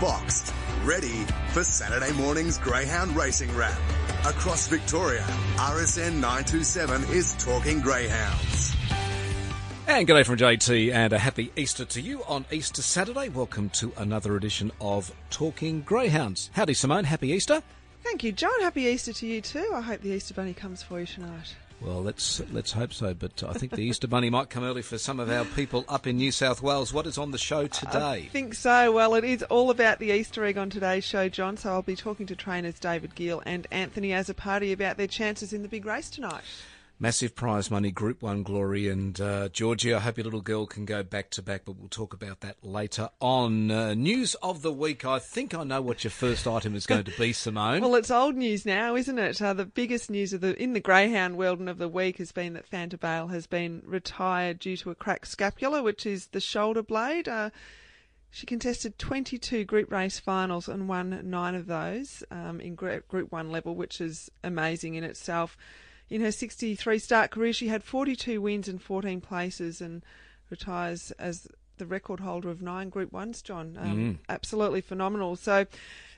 boxed, ready for Saturday morning's Greyhound Racing Wrap. Across Victoria, RSN 927 is talking Greyhounds. And g'day from JT and a happy Easter to you on Easter Saturday. Welcome to another edition of Talking Greyhounds. Howdy, Simone. Happy Easter. Thank you, John. Happy Easter to you too. I hope the Easter Bunny comes for you tonight. Well, let's let's hope so. But I think the Easter Bunny might come early for some of our people up in New South Wales. What is on the show today? I think so. Well, it is all about the Easter egg on today's show, John. So I'll be talking to trainers David Geall and Anthony Azzopardi about their chances in the big race tonight. Massive prize money, Group 1 glory. And uh, Georgie, I hope your little girl can go back to back, but we'll talk about that later on. Uh, news of the week. I think I know what your first item is going to be, Simone. well, it's old news now, isn't it? Uh, the biggest news of the in the greyhound world and of the week has been that Fanta Bale has been retired due to a cracked scapula, which is the shoulder blade. Uh, she contested 22 group race finals and won nine of those um, in group, group 1 level, which is amazing in itself. In her 63 start career, she had 42 wins and 14 places and retires as the record holder of nine Group Ones, John. Um, Mm. Absolutely phenomenal. So,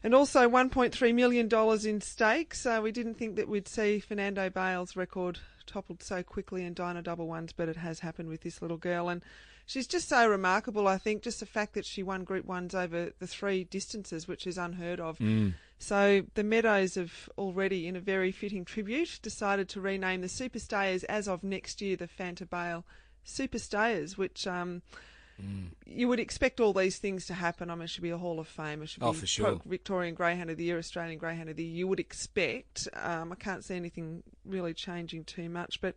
and also $1.3 million in stakes. So we didn't think that we'd see Fernando Bale's record toppled so quickly in Dyna Double Ones, but it has happened with this little girl. And she's just so remarkable, I think, just the fact that she won Group Ones over the three distances, which is unheard of. Mm. So the Meadows have already, in a very fitting tribute, decided to rename the Superstayers as of next year the Fanta Bale Superstayers, which um, Mm. you would expect all these things to happen. I mean, it should be a Hall of Fame. It should Oh, be for sure. Victorian Greyhound of the Year, Australian Greyhound of the Year. You would expect. Um, I can't see anything really changing too much, but.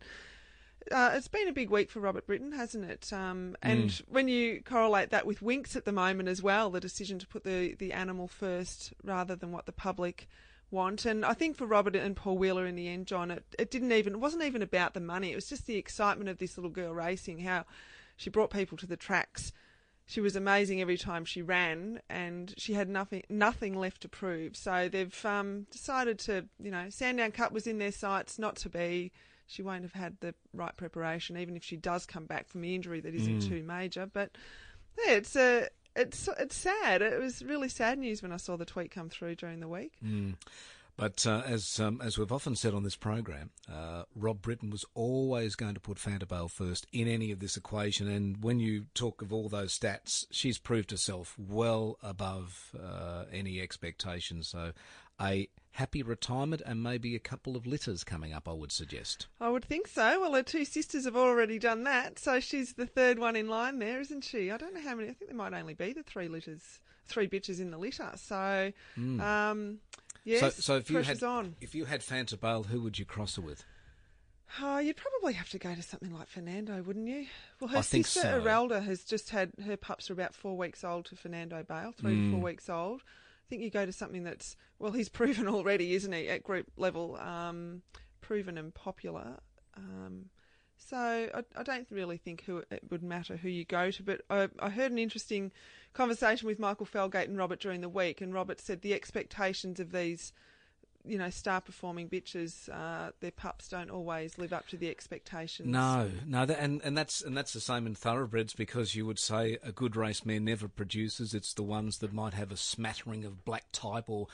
Uh, it's been a big week for Robert Britton, hasn't it? Um, and Mm. when you correlate that with Winks at the moment as well, the decision to put the, the animal first rather than what the public want. And I think for Robert and Paul Wheeler in the end, John, it, it didn't even it wasn't even about the money. It was just the excitement of this little girl racing. How she brought people to the tracks. She was amazing every time she ran, and she had nothing nothing left to prove. So they've um, decided to, you know, Sandown Cup was in their sights, not to be. She won't have had the right preparation, even if she does come back from the injury that isn't Mm. too major. But yeah, it's a it's it's sad. It was really sad news when I saw the tweet come through during the week. Mm. But uh, as um, as we've often said on this program, uh, Rob Britton was always going to put Fanta Bale first in any of this equation. And when you talk of all those stats, she's proved herself well above uh, any expectations. So, a happy retirement and maybe a couple of litters coming up, I would suggest. I would think so. Well, her two sisters have already done that, so she's the third one in line there, isn't she? I don't know how many. I think there might only be the three litters, three bitches in the litter. So, um, yes, so, so if you pressure's had on. if you had Fanta Bale, who would you cross her with? Oh, you'd probably have to go to something like Fernando, wouldn't you? Well, her I think sister so. Has just had her pups are about four weeks old to Fernando Bale, three Mm. to four weeks old. I think you go to something that's well, he's proven already, isn't he, at group level, um, proven and popular. Um, so I, I don't really think who it would matter who you go to. But I, I heard an interesting conversation with Michael Felgate and Robert during the week, and Robert said the expectations of these you know, star performing bitches, uh, their pups don't always live up to the expectations. No, no, that, and and that's and that's the same in thoroughbreds because you would say a good race mare never produces. It's the ones that might have a smattering of black type or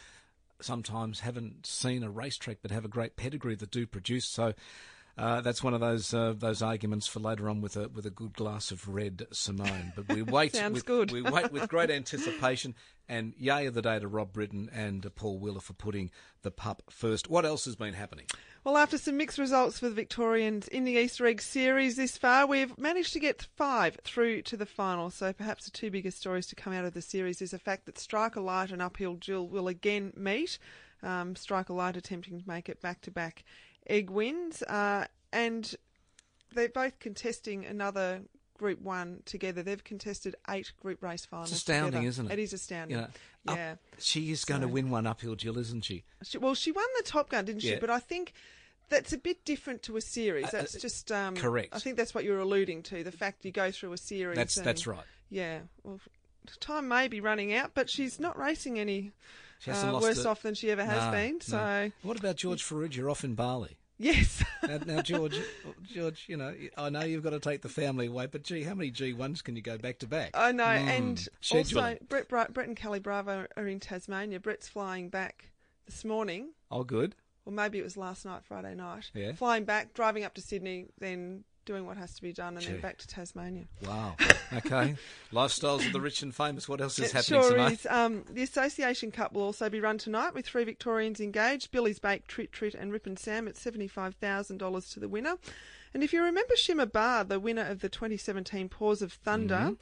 sometimes haven't seen a racetrack but have a great pedigree that do produce. So. Uh, that's one of those uh, those arguments for later on with a with a good glass of red Simone. But we wait with good. we wait with great anticipation. And yay of the day to Rob Britton and uh, Paul Wheeler for putting the pup first. What else has been happening? Well, after some mixed results for the Victorians in the Easter Egg series this far, we've managed to get five through to the final. So perhaps the two biggest stories to come out of the series is the fact that Striker Light and Uphill Jill will again meet. Um, Striker Light attempting to make it back to back egg wins. Uh, and they're both contesting another Group 1 together. They've contested eight group race finals. astounding, together. isn't it? It is astounding. You know, up- yeah. she is going to win one uphill, Jill, isn't she? She, well, she won the Top Gun, didn't she? Yeah. But I think that's a bit different to a series. Uh, That's uh, just um, correct. I think that's what you're alluding to. The fact you go through a series. That's and- that's right. Yeah. Well, time may be running out, but she's not racing any She hasn't uh, lost worse it. off than she ever has No, been. no. So What about George Farage? You're off in Bali? Yes. now, now, George, George, you know, I know you've got to take the family away, but gee, how many G1s can you go back to back? I know, Mm, and scheduling. also Brett, Brett, Brett and Kelly Bravo are in Tasmania. Brett's flying back this morning, Oh, good. Well, maybe it was last night, Friday night. Yeah. Flying back, driving up to Sydney, then doing what has to be done, and Gee. then back to Tasmania. Wow. Okay. Lifestyles of the rich and famous. What else is It happening sure tonight? is. Um, the Association Cup will also be run tonight with three Victorians engaged Billy's Bake, Trit Trit, and Rip and Sam at $75,000 to the winner. And if you remember Shimmer Bar, the winner of the 2017 Paws of Thunder, Mm-hmm.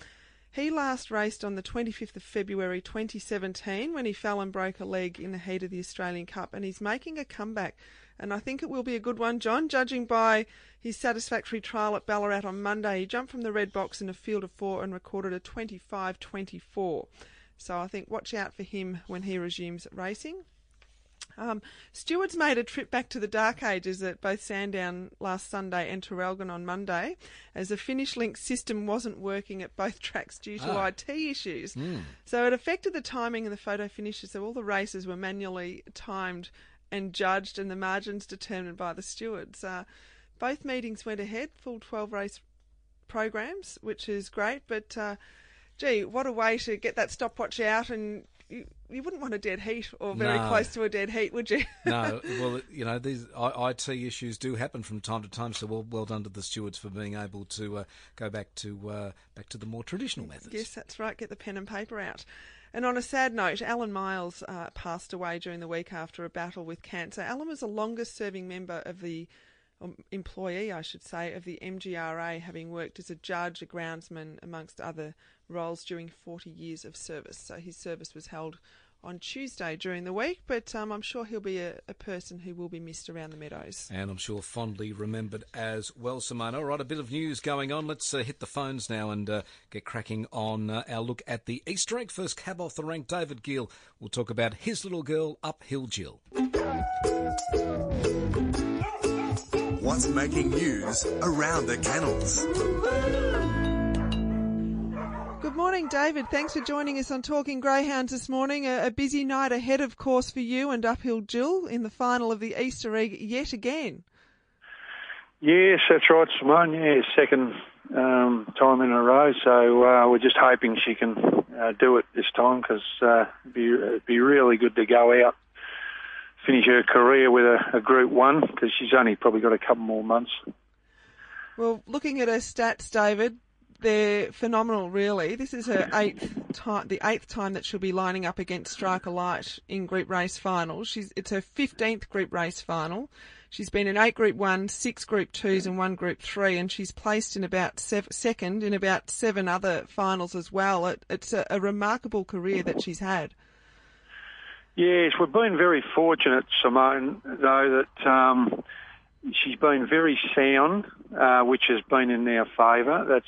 he last raced on the 25th of February 2017 when he fell and broke a leg in the heat of the Australian Cup, and he's making a comeback. And I think it will be a good one, John, judging by his satisfactory trial at Ballarat on Monday. He jumped from the red box in a field of four and recorded a 25 24. So I think watch out for him when he resumes racing. Um, Stewards made a trip back to the dark ages at both Sandown last Sunday and Traralgon on Monday, as the FinishLynx system wasn't working at both tracks due to Ah. IT issues. So it affected the timing and the photo finishes. So all the races were manually timed and judged, and the margins determined by the stewards. Uh, both meetings went ahead, full 12 race programs, which is great. But uh, gee, what a way to get that stopwatch out and. You, you wouldn't want a dead heat or very No. close to a dead heat, would you? no, well, you know, these IT issues do happen from time to time. So well, well done to the stewards for being able to uh, go back to uh, back to the more traditional methods. Yes, that's right. Get the pen and paper out. And on a sad note, Alan Miles uh, passed away during the week after a battle with cancer. Alan was the longest serving member of the um, employee, I should say, of the MGRA, having worked as a judge, a groundsman, amongst other roles during 40 years of service. So his service was held on Tuesday during the week, but um, I'm sure he'll be a, a person who will be missed around the meadows. And I'm sure fondly remembered as well, Simone. All right, a bit of news going on. Let's uh, hit the phones now and uh, get cracking on uh, our look at the Easter egg. First cab off the rank, David Geall We'll talk about his little girl, Uphill Jill. What's making news around the kennels? Good morning, David. Thanks for joining us on Talking Greyhounds this morning. A, a busy night ahead, of course, for you and Uphill Jill in the final of the Easter egg yet again. Yes, that's right, Simone. Yeah, second um, time in a row. So uh, we're just hoping she can uh, do it this time because uh, it'd, be, it'd be really good to go out, finish her career with a, a Group One because she's only probably got a couple more months. Well, looking at her stats, David, they're phenomenal, really. This is her eighth time, the eighth time that she'll be lining up against Striker Light in group race finals. She's it's her fifteenth group race final. She's been in eight Group One, six Group Twos, and one Group Three, and she's placed in about sev- second in about seven other finals as well. It, it's a, a remarkable career that she's had. Yes, we've been very fortunate, Simone, though, that um, she's been very sound, uh, which has been in our favour. That's,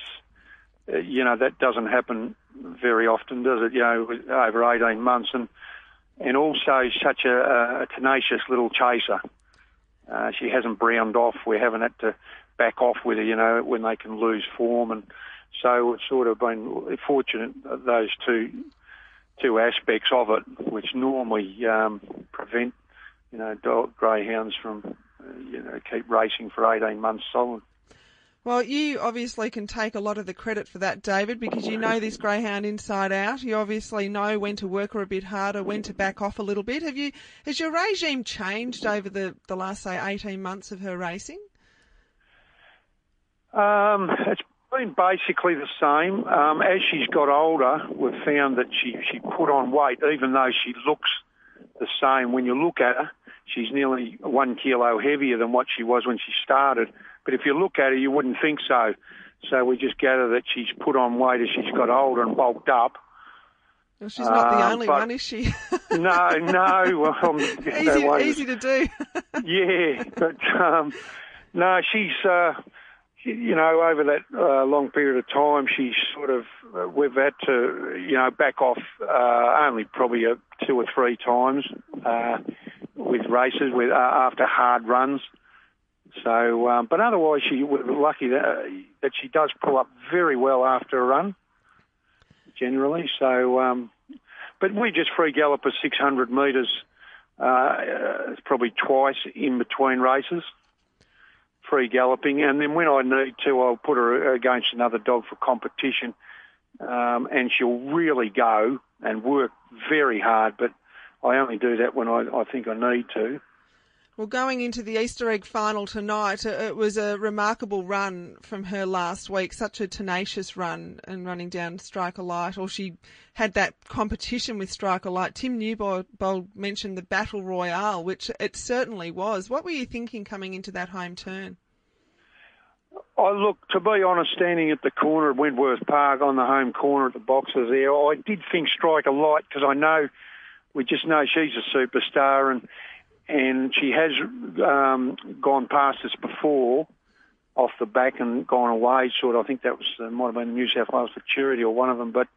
you know, that doesn't happen very often, does it? You know, over 18 months. And, and also such a, a tenacious little chaser. Uh, she hasn't browned off. We haven't had to back off with her, you know, when they can lose form. And so it's sort of been fortunate, uh, those two two aspects of it, which normally um, prevent, you know, dog greyhounds from, uh, you know, keep racing for 18 months solid. Well, you obviously can take a lot of the credit for that, David, because you know this greyhound inside out. You obviously know when to work her a bit harder, when to back off a little bit. Have you? Has your regime changed over the, the last say eighteen months of her racing? Um, it's been basically the same. Um, as she's got older, we've found that she, she put on weight, even though she looks the same. When you look at her, she's nearly one kilo heavier than what she was when she started. But if you look at her, you wouldn't think so. So we just gather that she's put on weight as she's got older and bulked up. Well, she's not the Um, only but- one, is she? No, no. Well, um, easy, easy to do. yeah, but um, no, she's uh, you know over that uh, long period of time, she's sort of uh, we've had to you know back off uh, only probably uh, two or three times uh, with races with uh, after hard runs. So, um, but otherwise, she we're lucky that that she does pull up very well after a run, generally. So, um, but we just free gallop her 600 metres uh, uh, probably twice in between races. free galloping, and then when I need to, I'll put her against another dog for competition, um, and she'll really go and work very hard. But I only do that when I, I think I need to. Well, going into the Easter egg final tonight, uh, it was a remarkable run from her last week. Such a tenacious run and running down Striker Light. Or she had that competition with Striker Light. Tim Newbold mentioned the Battle Royale, which it certainly was. What were you thinking coming into that home turn? I look, to be honest, standing at the corner of Wentworth Park on the home corner at the boxes there, I did think Striker Light because I know, we just know she's a superstar and and she has um, gone past us before off the back and gone away. Sort of, I think that was uh, might have been New South Wales Futurity or one of them. But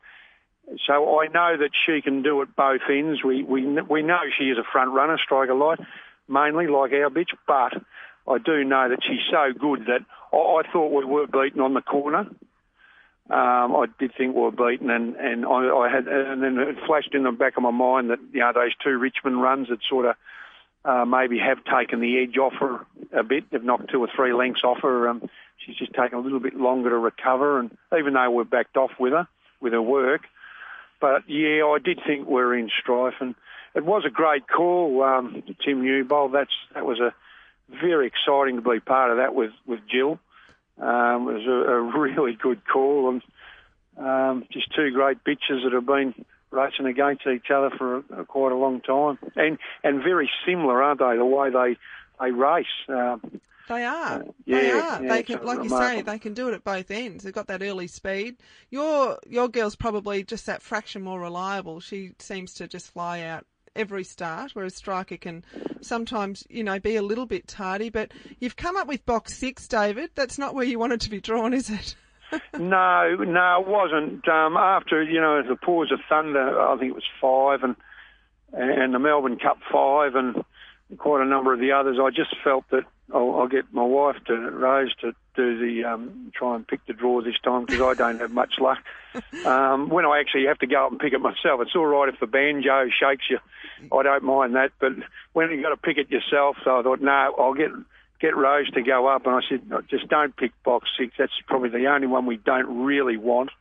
so I know that she can do it both ends. We we we know she is a front runner, striker light, mainly like our bitch. But I do know that she's so good that I, I thought we were beaten on the corner. Um, I did think we were beaten, and and I, I had, and then it flashed in the back of my mind that you know those two Richmond runs had sort of uh, maybe have taken the edge off her a bit. They've knocked two or three lengths off her. Um, she's just taken a little bit longer to recover, and even though we're backed off with her, with her work, but yeah, I did think we are in strife, and it was a great call, um, Tim Newbold. That's that was a very exciting to be part of that with with Jill. Um, it was a, a really good call, and um, just two great bitches that have been racing against each other for a, a, quite a long time, and and very similar, aren't they? The way they they race. Uh, they are. Uh, yeah, they are. Yeah, they can, like remarkable. you say, they can do it at both ends. They've got that early speed. Your your girl's probably just that fraction more reliable. She seems to just fly out every start, whereas Striker can sometimes, you know, be a little bit tardy. But you've come up with box six, David. That's not where you wanted to be drawn, is it? no, no, it wasn't. Um, after you know the Paws of Thunder, I think it was five, and and the Melbourne Cup five, and quite a number of the others. I just felt that I'll, I'll get my wife to Rose to do the um, try and pick the draw this time because I don't have much luck. Um, when I actually have to go up and pick it myself, it's all right if the banjo shakes you. I don't mind that, but when you got to pick it yourself, so I thought, no, I'll get get Rose to go up, and I said, just don't pick box six. That's probably the only one we don't really want.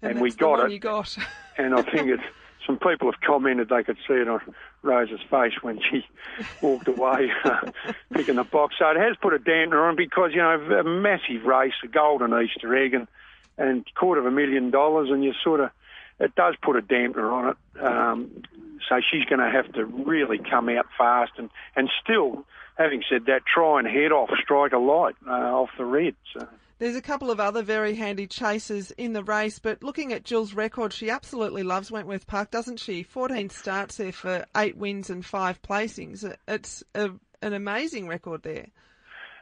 And, and we got it. You Got. and I think it, some people have commented they could see it on Rose's face when she walked away uh, picking the box. So it has put a dampener on because you know a massive race, a golden Easter egg, and and quarter of a million dollars, and you sort of it does put a dampener on it. Um, so she's going to have to really come out fast and and still having said that, try and head off, Striker Light uh, off the red. So. There's a couple of other very handy chasers in the race, but looking at Jill's record, she absolutely loves Wentworth Park, doesn't she? 14 starts there for eight wins and five placings. It's a, an amazing record there.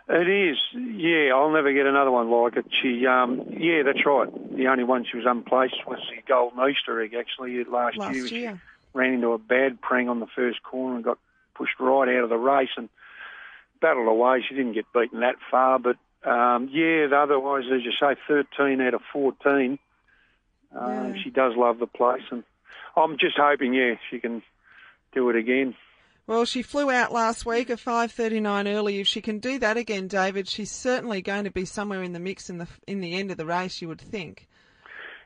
It is, yeah. I'll never get another one like it. She, um, yeah, that's right. The only one she was unplaced was the Golden Easter egg. Actually, last, last year, year. she ran into a bad prang on the first corner and got pushed right out of the race. And battled away. She didn't get beaten that far, but um, yeah, otherwise, as you say, 13 out of 14. Um, yeah. She does love the place, and I'm just hoping, yeah, she can do it again. Well, she flew out last week at 5:39 early. If she can do that again, David, she's certainly going to be somewhere in the mix in the in the end of the race. You would think.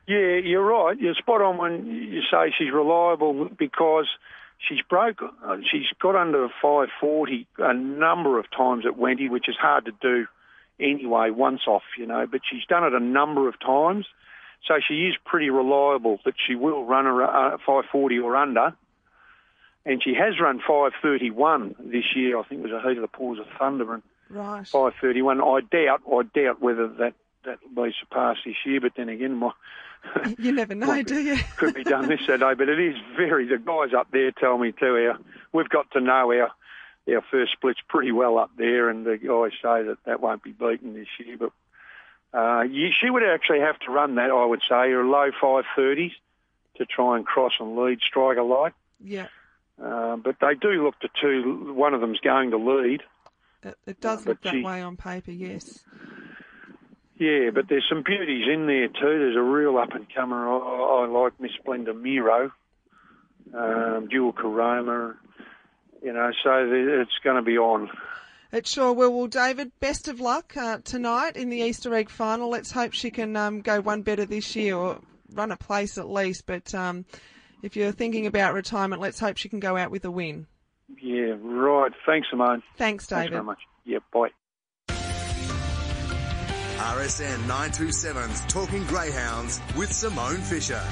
Yeah, you're right. You're spot on when you say she's reliable because she's broke. Uh, she's got under 540 a number of times at Wendy, which is hard to do anyway. Once off, you know, but she's done it a number of times, so she is pretty reliable that she will run a uh, 540 or under. And she has run 531 this year. I think it was a heat of the paws of thunder and right. 531. I doubt. I doubt whether that that will be surpassed this year. But then again, my you never know, do you? could be done this Saturday, but it is very. The guys up there tell me too. Our we've got to know our our first splits pretty well up there, and the guys say that that won't be beaten this year. But uh, you, she would actually have to run that, I would say, or low five thirties to try and cross and lead striker light. Yeah. Uh, but they do look to two. One of them's going to lead. It, it does look that she, way on paper, yes. Yeah, but there's some beauties in there too. There's a real up and comer. I, I like Miss Splendor Miro, um, Dual Corona. You know, so it's going to be on. It sure will. Well, David, best of luck uh, tonight in the Easter egg final. Let's hope she can um, go one better this year or run a place at least. But um, if you're thinking about retirement, let's hope she can go out with a win. Yeah, right. Thanks, Simone. Thanks, David. Thanks very much. Yeah, bye. RSN 927's Talking Greyhounds with Simone Fisher.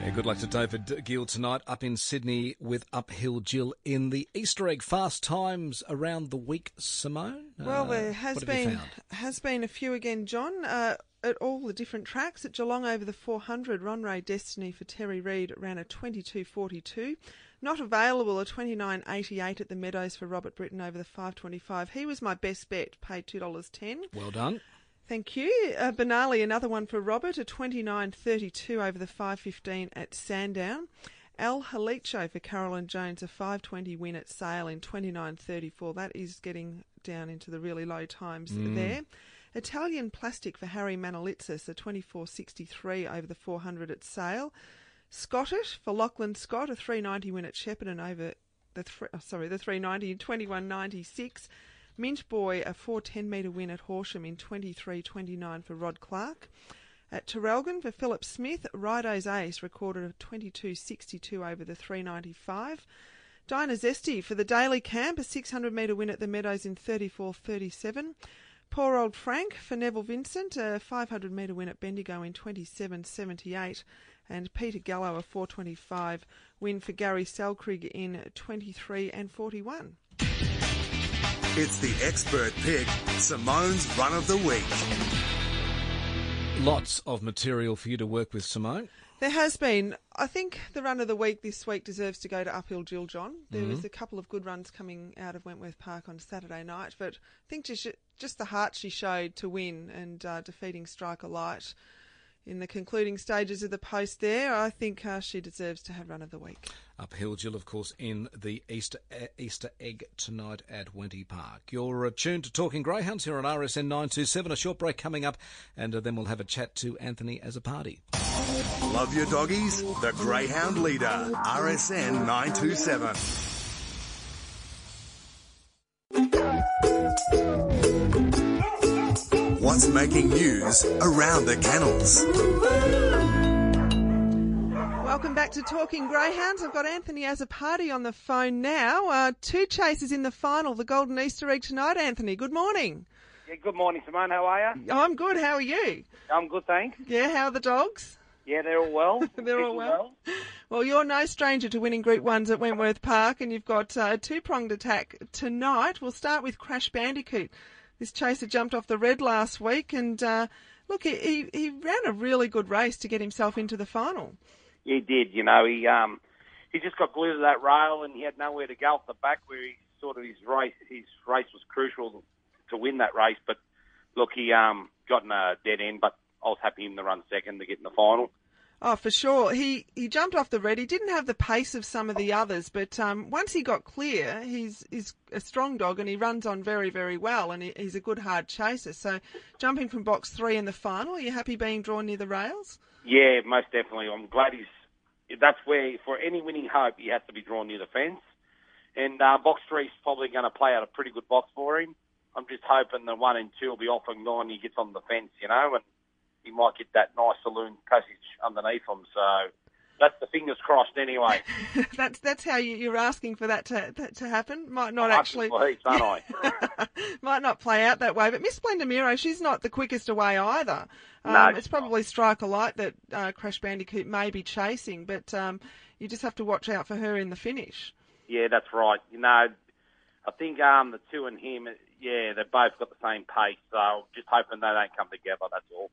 Yeah, good luck to David Geall tonight up in Sydney with Uphill Jill in the Easter egg fast times around the week. Simone, Well, uh, there has what have you been has been a few again, John. Uh, at all the different tracks at Geelong over the 400, Ron Ray Destiny for Terry Reid ran a 22.42. Not available a 29.88 at the Meadows for Robert Britton over the 525. He was my best bet, paid two dollars ten. Well done. Thank you. Uh, Benali, another one for Robert, a 29.32 over the 5.15 at Sandown. Al Halicho for Carolyn Jones, a 5.20 win at Sale in 29.34. That is getting down into the really low times there. Italian Plastic for Harry Manolitsis, a 24.63 over the 400 at Sale. Scottish for Lachlan Scott, a 3.90 win at Shepparton over the th- oh, sorry the 3.90 in 21.96. Mint Boy, a 410 metre win at Horsham in 23.29 for Rod Clark. At Traralgon for Philip Smith, Rido's Ace recorded a 22.62 over the 395. Dinah Zesty for the Daily Camp, a 600 metre win at the Meadows in 34.37. Poor old Frank for Neville Vincent, a 500 metre win at Bendigo in 27.78. And Peter Gallo, a 425 win for Gary Selkrig in 23 and 41. It's the expert pick, Simone's Run of the Week. Lots of material for you to work with, Simone. There has been. I think the run of the week this week deserves to go to Uphill Jill John. There was a couple of good runs coming out of Wentworth Park on Saturday night, but I think just just the heart she showed to win and uh, defeating Striker Light in the concluding stages of the post there, I think uh, she deserves to have run of the week. Uphill Jill, of course, in the Easter uh, Easter egg tonight at Wenty Park. You're tuned to Talking Greyhounds here on RSN 927. A short break coming up, and uh, then we'll have a chat to Anthony as a party. Love your doggies? The Greyhound Leader, RSN 927. What's making news around the kennels? Welcome back to Talking Greyhounds. I've got Anthony Azzopardi on the phone now. Uh, two chases in the final, the Golden Easter egg tonight. Anthony, good morning. Yeah, good morning, Simone. How are you? I'm good. How are you? I'm good, thanks. Yeah, how are the dogs? Yeah, they're all well. They're all well. Well, you're no stranger to winning Group Ones at Wentworth Park, and you've got uh, a two-pronged attack tonight. We'll start with Crash Bandicoot. This chaser jumped off the red last week, and uh, look, he, he he ran a really good race to get himself into the final. He did. You know, he um he just got glued to that rail, and he had nowhere to go off the back. Where he sort of his race his race was crucial to win that race. But look, he um got in a dead end, but I was happy him to run second to get in the final. Oh, for sure. He he jumped off the red. He didn't have the pace of some of the others, but um, once he got clear, he's he's a strong dog and he runs on very very well, and he, he's a good hard chaser. So, jumping from box three in the final, are you happy being drawn near the rails? Yeah, most definitely. I'm glad he's. That's where for any winning hope, he has to be drawn near the fence. And uh, box three is probably going to play out a pretty good box for him. I'm just hoping the one and two will be off and gone. He gets on the fence, you know, and he might get that nice saloon passage underneath him. So that's the fingers crossed, anyway. that's that's how you, you're asking for that to that to happen. Might not I actually. believe, don't I? might not play out that way. But Miss Blendomiro, she's not the quickest away either. Um, No, it's probably not. probably Striker Light that uh, Crash Bandicoot may be chasing, but um, you just have to watch out for her in the finish. Yeah, that's right. You know, I think um, the two and him, yeah, they've both got the same pace. So just hoping they don't come together. That's all.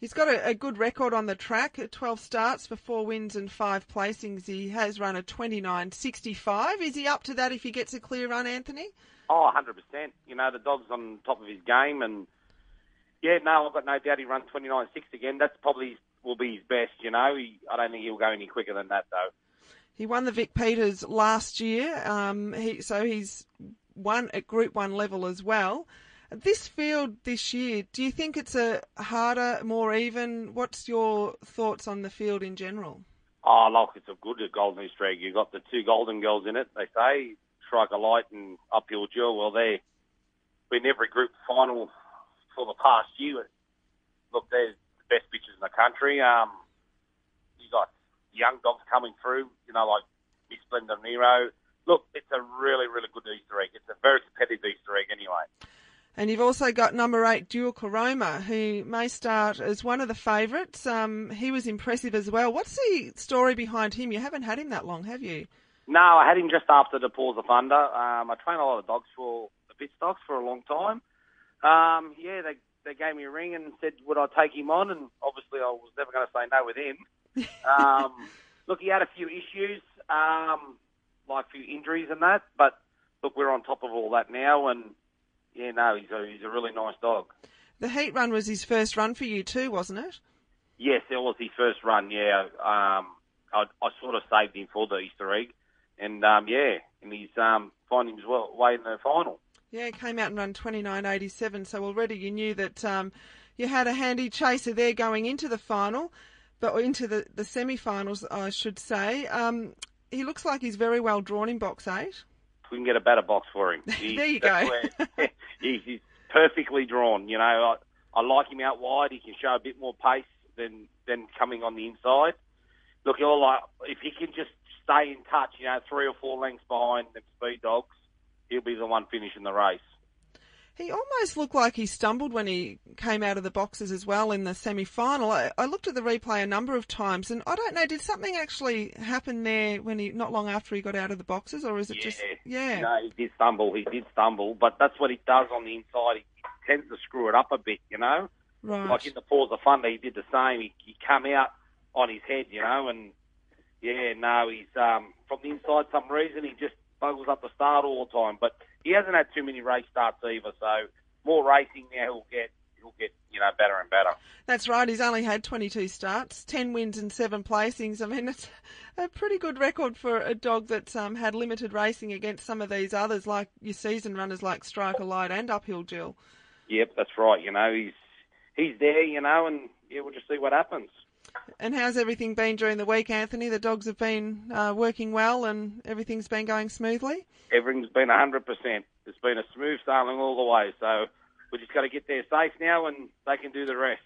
He's got a, a good record on the track. 12 starts for four wins and five placings. He has run a 29.65. Is he up to that if he gets a clear run, Anthony? Oh, 100%. You know, the dog's on top of his game. And, yeah, no, I've got no doubt he runs 29.6 again. That's probably will be his best, you know. He, I don't think he'll go any quicker than that, though. He won the Vic Peters last year, um, he, so he's won at Group 1 level as well. This field this year, do you think it's a harder, more even? What's your thoughts on the field in general? Oh, look, it's a good Golden Easter egg. You've got the two Golden Girls in it, they say, Striker Light and Uphill Jill. Well, they're been every group final for the past year. Look, they're the best bitches in the country. Um, you got young dogs coming through, you know, like Miss Blender Nero. Look, it's a really, really good Easter egg. It's a very competitive Easter egg anyway. And you've also got number eight, Dual Caroma, who may start as one of the favourites. Um, he was impressive as well. What's the story behind him? You haven't had him that long, have you? No, I had him just after the Paws of Thunder. Um, I trained a lot of dogs for the pit stocks for a long time. Um, yeah, they they gave me a ring and said would I take him on, and obviously I was never going to say no with him. um, look, he had a few issues, um, like a few injuries and that, but look, we're on top of all that now, and yeah, no, he's a he's a really nice dog. The heat run was his first run for you too, wasn't it? Yes, it was his first run. Yeah, um, I, I sort of saved him for the Easter egg, and um, yeah, and he's um, finding his well, way in the final. Yeah, he came out and run 29.87, so already you knew that um, you had a handy chaser there going into the final, but into the, the semi-finals, I should say. Um, he looks like he's very well drawn in box eight. We can get a better box for him. He's, there you go. where, he's, he's, perfectly drawn. You know, I, I like him out wide. He can show a bit more pace than than coming on the inside. Look, he'll like if he can just stay in touch. You know, three or four lengths behind the speed dogs he'll be the one finishing the race. He almost looked like he stumbled when he came out of the boxes as well in the semi final. I, I, looked at the replay a number of times and I don't know, did something actually happen there when he, not long after he got out of the boxes or is it yeah. just, yeah? No, he did stumble, he did stumble, but that's what he does on the inside. He, tends to screw it up a bit, you know? Right. Like in the Paws of Thunder, he did the same. He, he come out on his head, you know, and yeah, no, he's, um, from the inside, some reason, he just buggles up the start all the time. But he hasn't had too many race starts either, so more racing now he'll get he'll get you know better and better. That's right. He's only had 22 starts, 10 wins and seven placings. I mean, it's a pretty good record for a dog that's um, had limited racing against some of these others, like your season runners like Striker Light and Uphill Jill. Yep, that's right. You know, he's he's there. You know, and yeah, we'll just see what happens. And how's everything been during the week, Anthony? The dogs have been uh, working well and everything's been going smoothly? Everything's been 100%. It's been a smooth sailing all the way. So we just got to get there safe now and they can do the rest.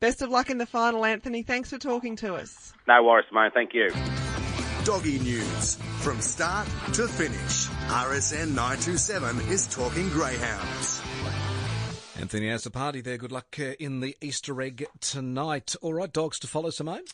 Best of luck in the final, Anthony. Thanks for talking to us. No worries, mate. Thank you. Doggy news from start to finish. RSN 927 is talking greyhounds. Anthony Azzopardi there. Good luck uh, in the Easter egg tonight. All right, dogs to follow, Simone.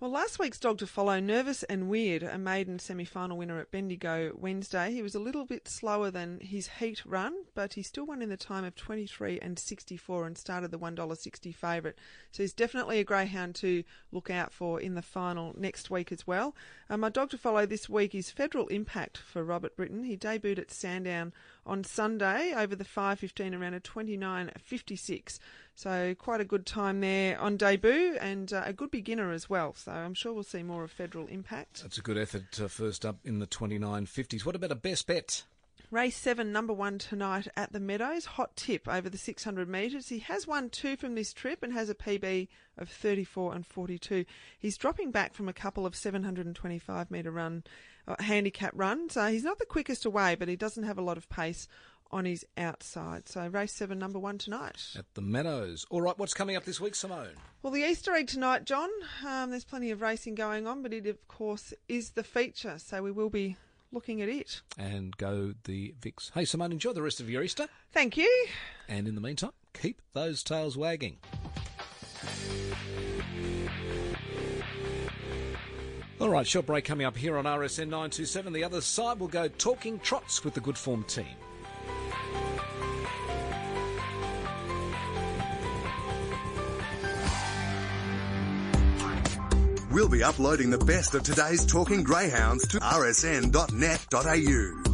Well, last week's dog to follow, Nervous and Weird, a maiden semi final winner at Bendigo Wednesday. He was a little bit slower than his heat run, but he still won in the time of 23 and 64 and started the $1.60 favourite. So he's definitely a greyhound to look out for in the final next week as well. Uh, my dog to follow this week is Federal Impact for Robert Britton. He debuted at Sandown on Sunday over the 5.15 around a 29.56. So quite a good time there on debut and uh, a good beginner as well. So I'm sure we'll see more of Federal Impact. That's a good effort uh, first up in the 29.50s. What about a best bet? Race 7, number 1 tonight at the Meadows. Hot tip over the 600 metres. He has won two from this trip and has a PB of 34 and 42. He's dropping back from a couple of 725 metre run handicap runs. Uh, he's not the quickest away, but he doesn't have a lot of pace on his outside. So race seven, number one tonight. At the Meadows. All right, what's coming up this week, Simone? Well, the Easter egg tonight, John. Um, there's plenty of racing going on, but it, of course, is the feature. So we will be looking at it. And go the VIX. Hey, Simone, enjoy the rest of your Easter. Thank you. And in the meantime, keep those tails wagging. All right, short break coming up here on RSN 927. The other side will go talking trots with the good form team. We'll be uploading the best of today's Talking Greyhounds to rsn.net.au.